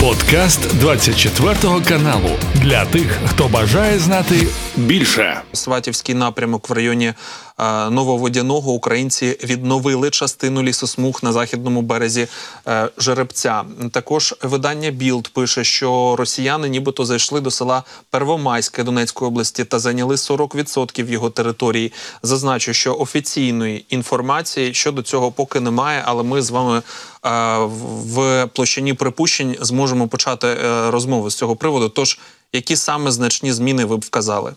Подкаст 24 каналу для тих, хто бажає знати більше. Сватівський напрямок в районі Нововодяного українці відновили частину лісосмуг на західному березі е, Жеребця. Також видання Білд пише, що росіяни, нібито зайшли до села Первомайське Донецької області та зайняли 40% його території. Зазначу, що офіційної інформації щодо цього поки немає, але ми з вами е, в площині припущень зможемо почати е, розмову з цього приводу. Тож які саме значні зміни ви б вказали?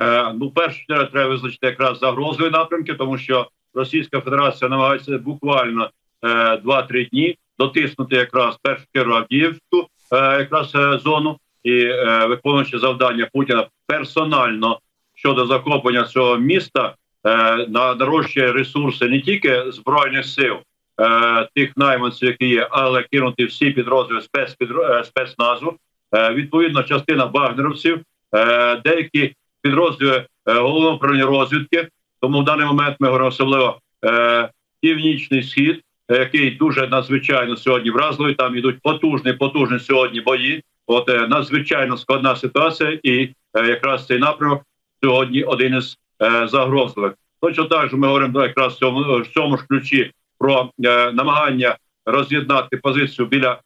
Е, ну, перше треба визначити якраз загрозові напрямки, тому що Російська Федерація намагається буквально е, 2-3 дні дотиснути якраз першу чергу Авдіївську е, якраз е, зону і е, виконуючи завдання Путіна персонально щодо захоплення цього міста, е, нарощує ресурси не тільки збройних сил. Е, тих найманців, які є, але кинути всі підрозділи спецпідро... Е, спецназу. Е, відповідно, частина вагнеровців, деякі підрозділи головного управління розвідки. Тому в даний момент ми говоримо особливо північний схід, який дуже надзвичайно сьогодні вразливий. Там йдуть потужні, потужні сьогодні бої. От надзвичайно складна ситуація, і якраз цей напрямок сьогодні один із загрозливих. Точно так же ми говоримо якраз в цьому в цьому ж ключі про е, намагання роз'єднати позицію біля е,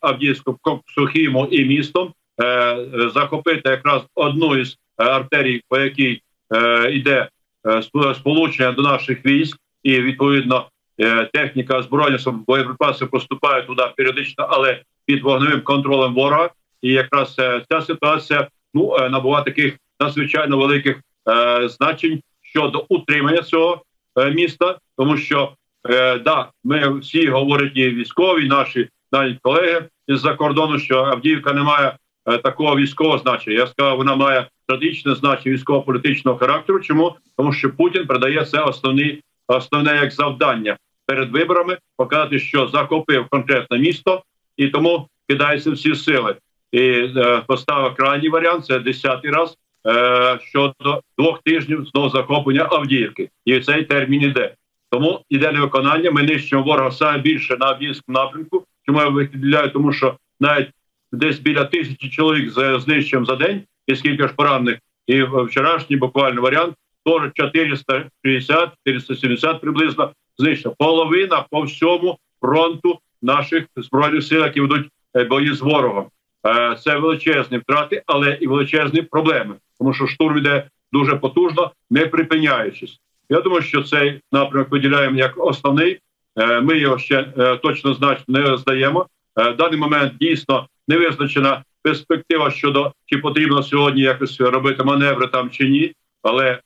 Авдіївського Сухіму і містом, е, захопити якраз одну із артерій, по якій е, йде е, сполучення до наших військ, і відповідно е, техніка збройних боєприпаси поступає туди періодично, але під вогневим контролем ворога. І якраз е, ця ситуація ну е, набуває таких надзвичайно великих е, значень щодо утримання цього е, міста, тому що Е, да, ми всі говорять і військові, наші навіть колеги із-за кордону, що Авдіївка не має е, такого військового значення. Я сказав, вона має стратегічне значення військово-політичного характеру. Чому тому, що Путін передає це основні основне як завдання перед виборами показати, що захопив конкретне місто, і тому кидається всі сили. І е, поставив крайній варіант. Це десятий раз е, щодо двох тижнів знову захоплення Авдіївки, і цей термін іде. Тому іде невиконання. Ми нищимо ворога саме більше на Авдіївському напрямку. Чому я виділяю? Тому що навіть десь біля тисячі чоловік знищуємо за день, і скільки ж поранених, і вчорашній буквально варіант теж 460 470 приблизно знищено. Половина по всьому фронту наших збройних сил, які ведуть е, бої з ворогом. Е, це величезні втрати, але і величезні проблеми, тому що штурм йде дуже потужно, не припиняючись. Я думаю, що цей напрямок виділяємо як основний. Е, ми його ще точно значно не здаємо. В даний момент дійсно не визначена перспектива щодо чи потрібно сьогодні якось робити маневри там чи ні. Але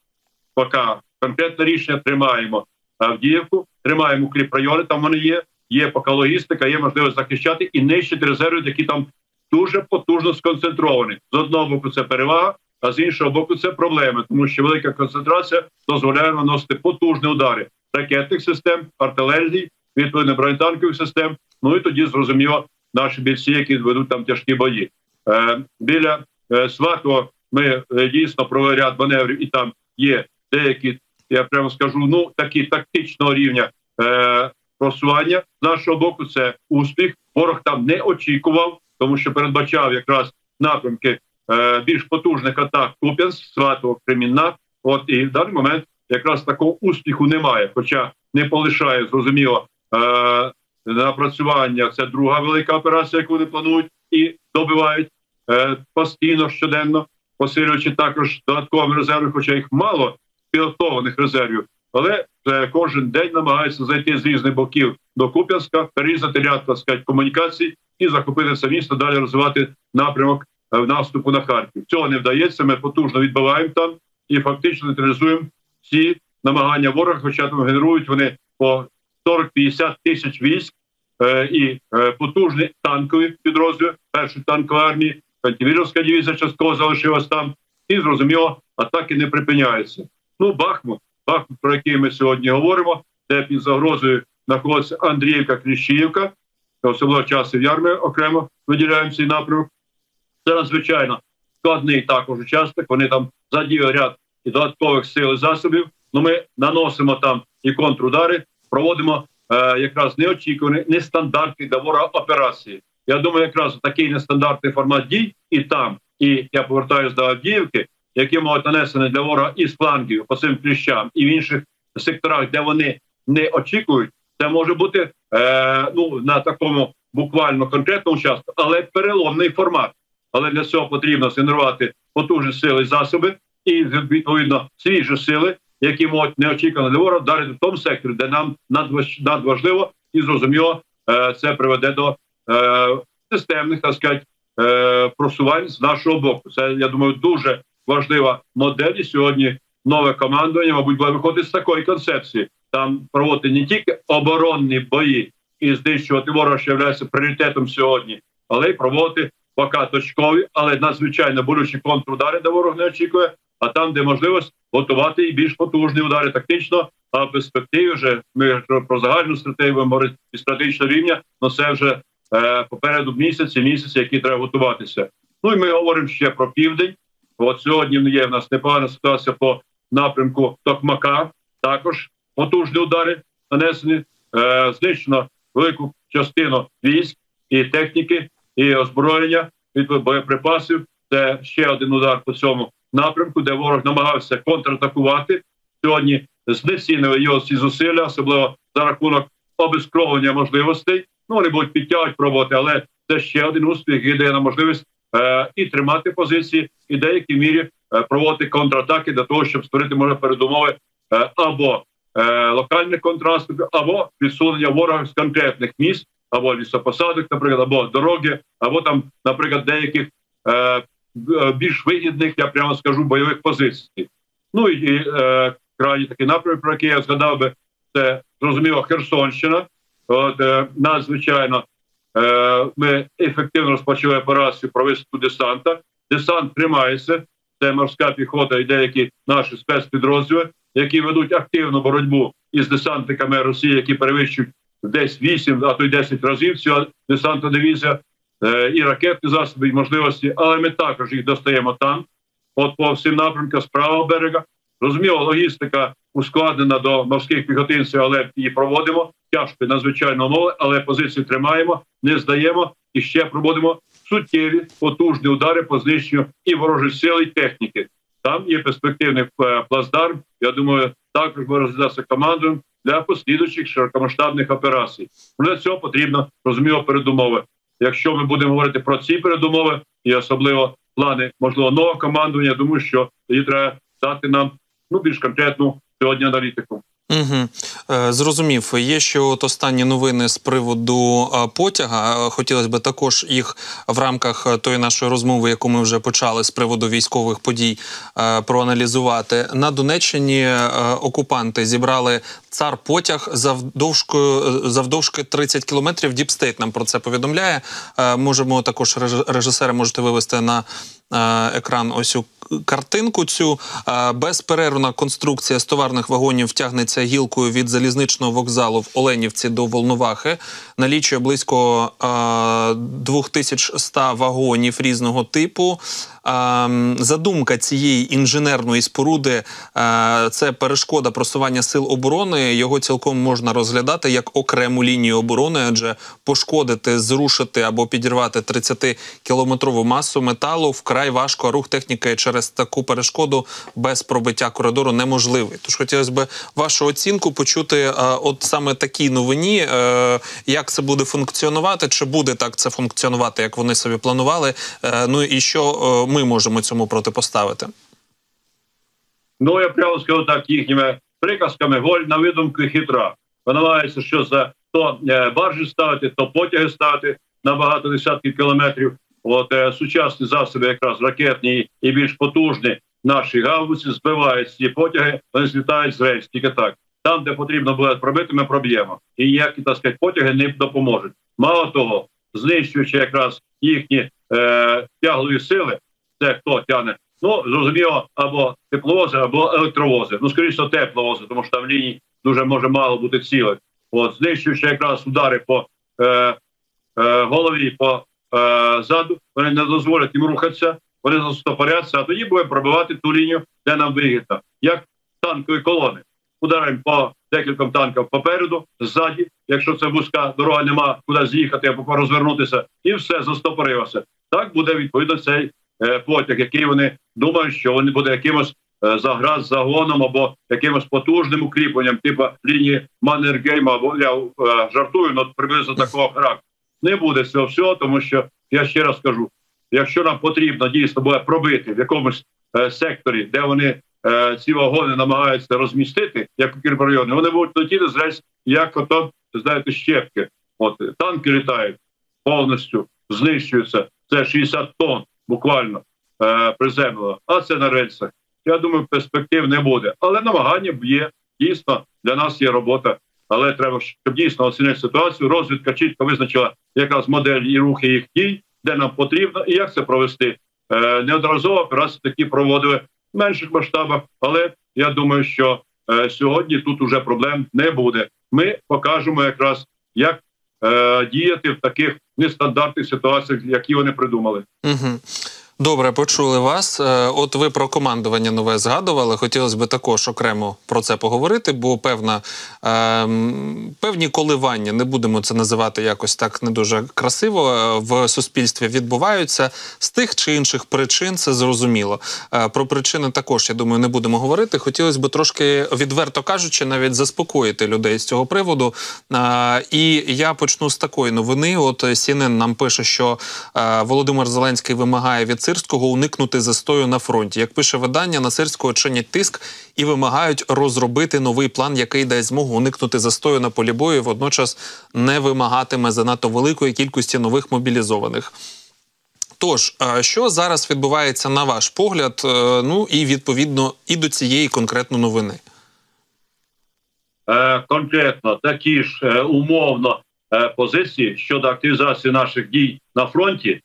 поки конкретне рішення тримаємо Авдіївку, тримаємо укріп райони. Там вони є. Є поки логістика, є можливість захищати і нищити резерви, які там дуже потужно сконцентровані. З одного боку це перевага, а з іншого боку, це проблеми, тому що велика концентрація дозволяє наносити потужні удари ракетних систем, артилерії, відповідно бронетанкових систем. Ну і тоді зрозуміло наші бійці, які ведуть там тяжкі бої. Е, Біля е, Сватого ми е, дійсно провели ряд маневрів, і там є деякі, я прямо скажу, ну такі тактичного рівня просування з нашого боку. Це успіх. Ворог там не очікував, тому що передбачав якраз напрямки більш потужних атак Куп'янськ, Сватово, Кремінна. От і в даний момент якраз такого успіху немає. Хоча не полишає зрозуміло напрацювання. Це друга велика операція, яку вони планують і добивають е, постійно щоденно, посилюючи також додатковими резерви, хоча їх мало підготовлених резервів. Але кожен день намагаються зайти з різних боків до Куп'янська, перерізати ряд так сказати, комунікацій і захопити це місто, далі розвивати напрямок в наступу на Харків. Цього не вдається. Ми потужно відбиваємо там і фактично нейтралізуємо всі намагання ворога, хоча там генерують вони по 40-50 тисяч військ е, і е, потужні танкові підрозділи першої танкової армії, Кантівірівська дивізія частково залишилась там, і зрозуміло, атаки не припиняються. Ну, Бахмут, Бахмут, про який ми сьогодні говоримо, де під загрозою знаходиться Андріївка, Кліщіївка, особливо часів ярми окремо виділяємо цей напрямок. Це надзвичайно складний також учасник. Вони там задіяли ряд і додаткових сил і засобів. Ну ми наносимо там і контрудари, проводимо е, якраз неочікувані, нестандартні для ворога операції. Я думаю, якраз такий нестандартний формат дій і там, і я повертаюся до Авдіївки, які можуть нанесені для ворога і з флангів по цим кліщам, і в інших секторах, де вони не очікують, це може бути е, ну на такому буквально конкретному участку, але переломний формат. Але для цього потрібно згенерувати потужні сили засоби і відповідно свіжі сили, які можуть неочікувано ворога вдарити в тому секторі, де нам надважливо і зрозуміло е, це приведе до е, системних так сказати, е, просувань з нашого боку. Це я думаю, дуже важлива модель. І Сьогодні нове командування, мабуть, буде виходити з такої концепції. Там проводити не тільки оборонні бої і знищувати ворога, що є пріоритетом сьогодні, але й проводити поки точкові, але надзвичайно болючі контрудари, де ворог не очікує. А там, де можливість готувати і більш потужні удари тактично, а в перспективі вже ми про загальну стратегію і стратегічного рівня, але це вже е, попереду місяці, місяці, які треба готуватися. Ну і ми говоримо ще про південь. От сьогодні є в нас непогана ситуація по напрямку Токмака. Також потужні удари нанесені, е, знищено велику частину військ і техніки, і озброєння від боєприпасів. Це ще один удар по цьому напрямку, де ворог намагався контратакувати сьогодні. Знецінили його ці зусилля, особливо за рахунок обезкровлення можливостей. Ну вони будуть підтягувати роботи, але це ще один успіх, який дає нам можливість е, і тримати позиції, і в деякій мірі е, проводити контратаки для того, щоб створити може передумови е, або е, локальних контрастів, або відсунення ворога з конкретних місць, або лісопосадок, наприклад, або дороги, або там, наприклад, деяких е, е більш вигідних, я прямо скажу, бойових позицій. Ну і е, крайній такий напрямок, про який я згадав би, це зрозуміло Херсонщина. От е, надзвичайно е, ми ефективно розпочали операцію про висадку десанта. Десант тримається. Це морська піхота і деякі наші спецпідрозділи, які ведуть активну боротьбу із десантниками Росії, які перевищують десь 8, а то й 10 разів цього десантна дивізія е, і ракетні засоби, і можливості. Але ми також їх достаємо там, от по всім напрямкам з правого берега. Розуміло, логістика ускладнена до морських піхотинців, але її проводимо. Тяжко надзвичайно умови, але позиції тримаємо, не здаємо і ще проводимо суттєві потужні удари по знищенню і ворожої сили, і техніки. Там є перспективний е, плацдарм. Я думаю, також буде розглядатися командою для послідуючих широкомасштабних операцій. Для цього потрібно розуміло передумови. Якщо ми будемо говорити про ці передумови, і особливо плани можливо нового командування, я думаю, що тоді треба дати нам ну більш конкретну сьогодні аналітику. Угу. Зрозумів, є ще от останні новини з приводу е, потяга. Хотілося б також їх в рамках е, тої нашої розмови, яку ми вже почали з приводу військових подій, проаналізувати на Донеччині. Окупанти зібрали цар потяг завдовжкою завдовжки 30 кілометрів. DeepState нам про це повідомляє. Можемо також режисери можете вивести на екран ось у картинку. Цю безперервна конструкція з товарних вагонів тягнеться гілкою від залізничного вокзалу в Оленівці до Волновахи. Налічує близько 2100 вагонів різного типу. Задумка цієї інженерної споруди це перешкода просування сил оборони. Його цілком можна розглядати як окрему лінію оборони, адже пошкодити, зрушити або підірвати 30-кілометрову масу металу вкрай важко. Рух техніки через таку перешкоду без пробиття коридору неможливий. Тож хотілося б вашу оцінку почути, от саме такій новині, е, як це буде функціонувати, чи буде так це функціонувати, як вони собі планували. Е, ну і що е, ми можемо цьому протипоставити? Ну я прямо скажу так їхніми приказками голь на видумку хитра. Намагається, що за то е, баржі ставити, то потяги ставити на багато десятків кілометрів. От е, сучасні засоби, якраз ракетні і більш потужні наші гаубиці збивають ці потяги, вони злітають з рейс, тільки так. Там, де потрібно буде пробити, ми проб'ємо. І ніякі так сказати, потяги не допоможуть. Мало того, знищуючи якраз їхні е, тяглої сили, це хто тягне. Ну зрозуміло, або тепловози, або електровози. Ну скоріше тепловози, тому що там ліній дуже може мало бути цілих. От знищуючи якраз удари по е, е, голові по е, заду, вони не дозволять їм рухатися, вони застопоряться, а тоді буде пробивати ту лінію, де нам вигідно, як танкові колони. Ударимо по декільком танків попереду, ззаді, якщо це вузька дорога, нема куди з'їхати або розвернутися, і все застопорилося. Так буде відповідно цей е, потяг, який вони думають, що він буде якимось е, заграз загоном або якимось потужним укріпленням, типу лінії Маннергейма, або я жартую, але приблизно такого характеру. Не буде цього всього, тому що я ще раз кажу: якщо нам потрібно дійсно буде пробити в якомусь е, секторі, де вони е, ці вагони намагаються розмістити, як у Кірбарйони, вони будуть летіти зресь, як ото, знаєте, щепки. От танки літають повністю, знищуються. Це 60 тонн буквально е, приземлено, а це на рельсах. Я думаю, перспектив не буде. Але намагання є дійсно для нас є робота. Але треба, щоб дійсно оцінити ситуацію. Розвідка чітко визначила якраз модель і рухи їх дій, де нам потрібно, і як це провести. Е, Неодноразово операції такі проводили в менших масштабах, але я думаю, що е, сьогодні тут уже проблем не буде. Ми покажемо якраз, як е, діяти в таких нестандартних ситуаціях, які вони придумали. Угу. Добре, почули вас. Е, От ви про командування нове згадували. Хотілося б також окремо про це поговорити, бо певна ем, певні коливання, не будемо це називати якось так не дуже красиво. е, В суспільстві відбуваються з тих чи інших причин. Це зрозуміло. Е, Про причини також я думаю, не будемо говорити. Хотілося б трошки відверто кажучи, навіть заспокоїти людей з цього приводу. Е, І я почну з такої новини. От CNN нам пише, що е, Володимир Зеленський вимагає від Сирського уникнути застою на фронті. Як пише видання, на Сирського чинять тиск і вимагають розробити новий план, який дасть змогу уникнути застою на полі бою. і Водночас не вимагатиме занадто великої кількості нових мобілізованих. Тож, що зараз відбувається на ваш погляд? е, Ну і відповідно і до цієї конкретно новини. е, конкретно такі ж е, умовно позиції щодо активізації наших дій на фронті,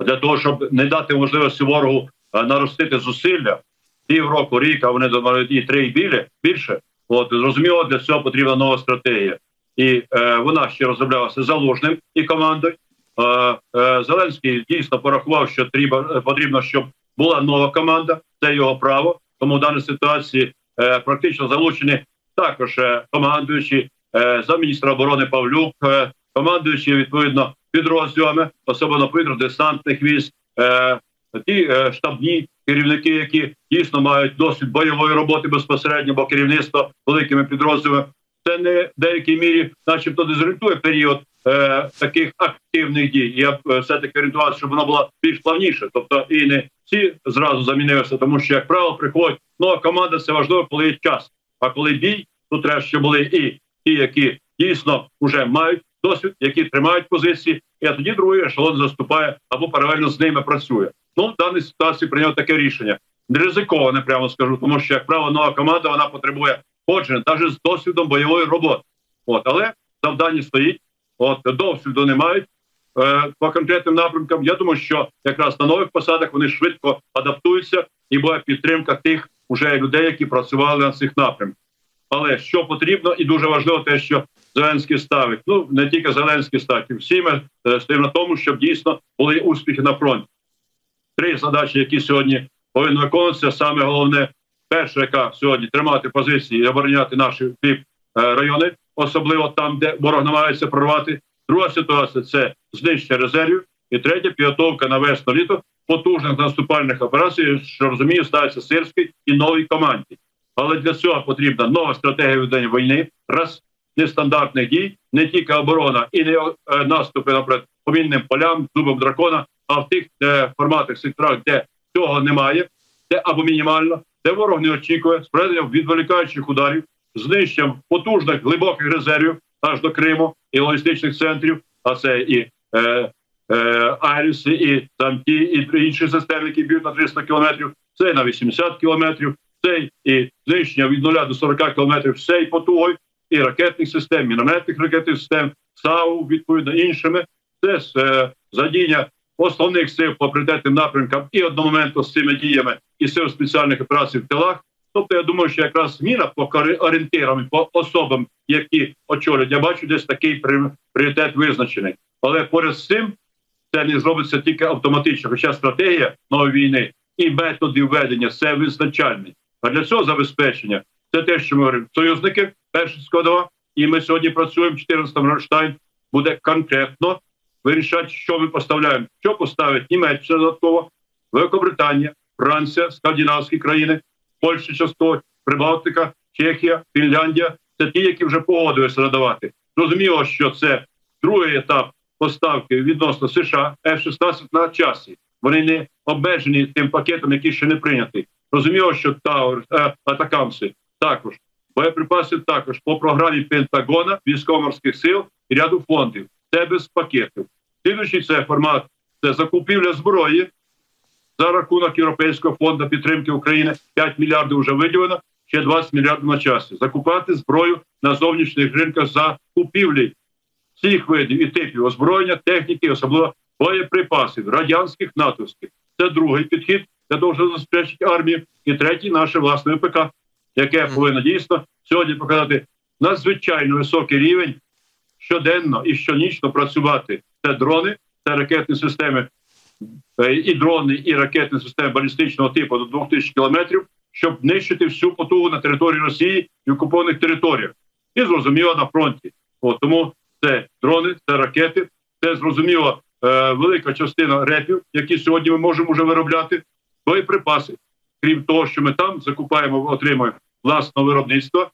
для того, щоб не дати можливості ворогу е, наростити зусилля півроку, рік, а вони думають і три і білі, більше. От зрозуміло, для цього потрібна нова стратегія, і е, вона ще розроблялася залужним і командою. Е, е, Зеленський дійсно порахував, що треба потрібно, щоб була нова команда. Це його право. Тому в даній ситуації е, практично залучені також е, командуючі е, за міністра оборони Павлюк, е, командуючі відповідно підрозділами, особливо повітря-десантних військ, е, ті е, штабні керівники, які дійсно мають досвід бойової роботи безпосередньо, бо керівництво великими підрозділами. Це не в деякій мірі, начебто, дезорієнтує період е, таких активних дій. Я б е, все таки орієнтувався, щоб воно було більш плавніше. Тобто і не всі зразу замінилися, тому що, як правило, приходить нова команда. Це важливо, коли є час. А коли бій, то треба, щоб були і ті, які дійсно вже мають досвід, які тримають позиції, і а тоді другий ешелон заступає або паралельно з ними працює. Ну в даній ситуації прийняв таке рішення. Не ризиковане, прямо скажу, тому що як правило, нова команда вона потребує ходження, навіть з досвідом бойової роботи. От, але завдання стоїть. От досвіду не мають е, по конкретним напрямкам. Я думаю, що якраз на нових посадах вони швидко адаптуються і буде підтримка тих уже людей, які працювали на цих напрямках. Але що потрібно, і дуже важливо, те, що Зеленський ставить. Ну не тільки Зеленський ставить, всі ми е, стоїмо на тому, щоб дійсно були успіхи на фронті. Три задачі, які сьогодні повинні виконуватися. Саме головне, перша, яка сьогодні тримати позиції і обороняти наші е, райони, особливо там, де ворог намагається прорвати. Друга ситуація це знищення резервів. І третя підготовка на весну літо потужних наступальних операцій, що розумію, ставиться сирський і новій команді. Але для цього потрібна нова стратегія ведення війни, раз нестандартних дій, не тільки оборона і не е, наступи наприклад, по мінним полям, зубом дракона, а в тих е, форматах секторах, де цього немає, де або мінімально, де ворог не очікує з відволікаючих ударів, знищенням потужних глибоких резервів аж до Криму і логістичних центрів, а це і е, е, Айріси, і там ті і інші системи, які б'ють на 300 кілометрів, це на 80 кілометрів, це і знищення від 0 до 40 кілометрів всей потугою, і ракетних систем, мінометних ракетних систем, САУ, відповідно іншими. Це е, задіння основних сил по пріоритетним напрямкам і одномоментно з цими діями і сил спеціальних операцій в тилах. Тобто, я думаю, що якраз зміна по орієнтирам, по особам, які очолюють, я бачу, десь такий пріоритет визначений. Але поряд з цим це не зробиться тільки автоматично. Хоча стратегія нової війни і методи ведення це визначальні. А для цього забезпечення це те, що ми говоримо, союзники перша складова. І ми сьогодні працюємо 14 Рамштайн буде конкретно вирішати, що ми поставляємо, що поставить Німеччина додатково, Великобританія, Франція, скандинавські країни, Польща частково, Прибалтика, Чехія, Фінляндія. Це ті, які вже погодилися надавати. Зрозуміло, що це другий етап поставки відносно США F-16 на часі. Вони не обмежені тим пакетом, який ще не прийнятий. Розуміло, що Таур е, Атакамси також боєприпаси також по програмі Пентагона, військово-морських сил і ряду фондів. Це без пакетів. Слідуючий це формат це закупівля зброї за рахунок Європейського фонду підтримки України. 5 мільярдів вже виділено, ще 20 мільярдів на часі. Закупати зброю на зовнішніх ринках за купівлі всіх видів і типів озброєння, техніки, особливо боєприпасів, радянських натовських. Це другий підхід того, щоб забезпечити армію. І третій наше власне ВПК, яке повинно дійсно сьогодні показати надзвичайно високий рівень щоденно і щонічно працювати. Це дрони, це ракетні системи, е, і дрони, і ракетні системи балістичного типу до 2000 кілометрів, щоб нищити всю потугу на території Росії і окупованих територіях. І зрозуміло на фронті. От, тому це дрони, це ракети, це зрозуміло е, велика частина репів, які сьогодні ми можемо вже виробляти, боєприпаси. Крім того, що ми там закупаємо, отримуємо власного виробництва,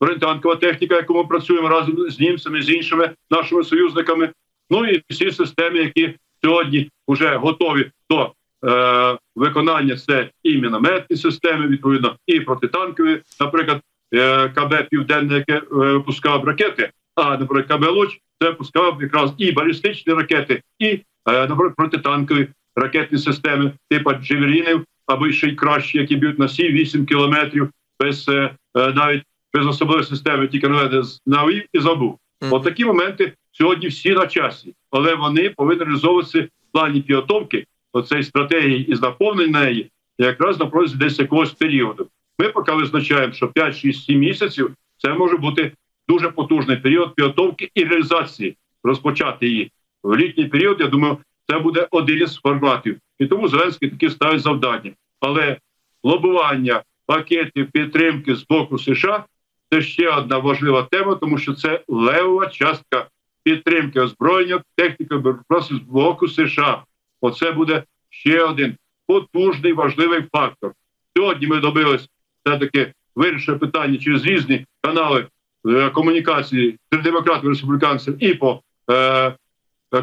бронетанкова техніка, яку ми працюємо разом з німцями, з іншими нашими союзниками. Ну і всі системи, які сьогодні вже готові до е, виконання, це і мінометні системи, відповідно, і протитанкові, наприклад, е, КБ Південне, яке е, випускав ракети. А наприклад, КБ Луч це пускав якраз і балістичні ракети, і е, наприклад, протитанкові ракетні системи, типу Джевелінів, або ще й кращі, які б'ють на 7-8 кілометрів без е, е, навіть без особливої системи, тільки наведе навів і забув. От такі моменти сьогодні всі на часі, але вони повинні реалізовуватися в плані підготовки оцеї стратегії і наповнення неї якраз на протязі десь якогось періоду. Ми поки визначаємо, що 5-6-7 місяців це може бути дуже потужний період підготовки і реалізації, розпочати її в літній період. Я думаю, це буде один із форматів, і тому Зеленський таки ставить завдання. Але лобування пакетів підтримки з боку США це ще одна важлива тема, тому що це левова частка підтримки озброєння, техніки боєприпасів з боку США. Оце буде ще один потужний важливий фактор. Сьогодні ми добились все таки вирішення питання через різні канали е, комунікації серед демократів республіканців і по е,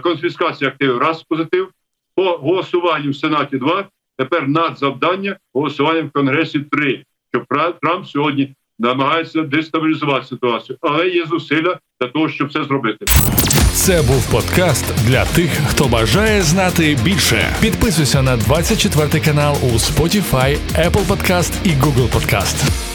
конфіскації активів раз позитив, по голосуванню в Сенаті два. Тепер надзавдання голосування в Конгресі три. Що Трамп сьогодні намагається дестабілізувати ситуацію, але є зусилля для того, щоб це зробити. Це був подкаст для тих, хто бажає знати більше. Підписуйся на 24 канал у Spotify, Apple Podcast і Google Podcast.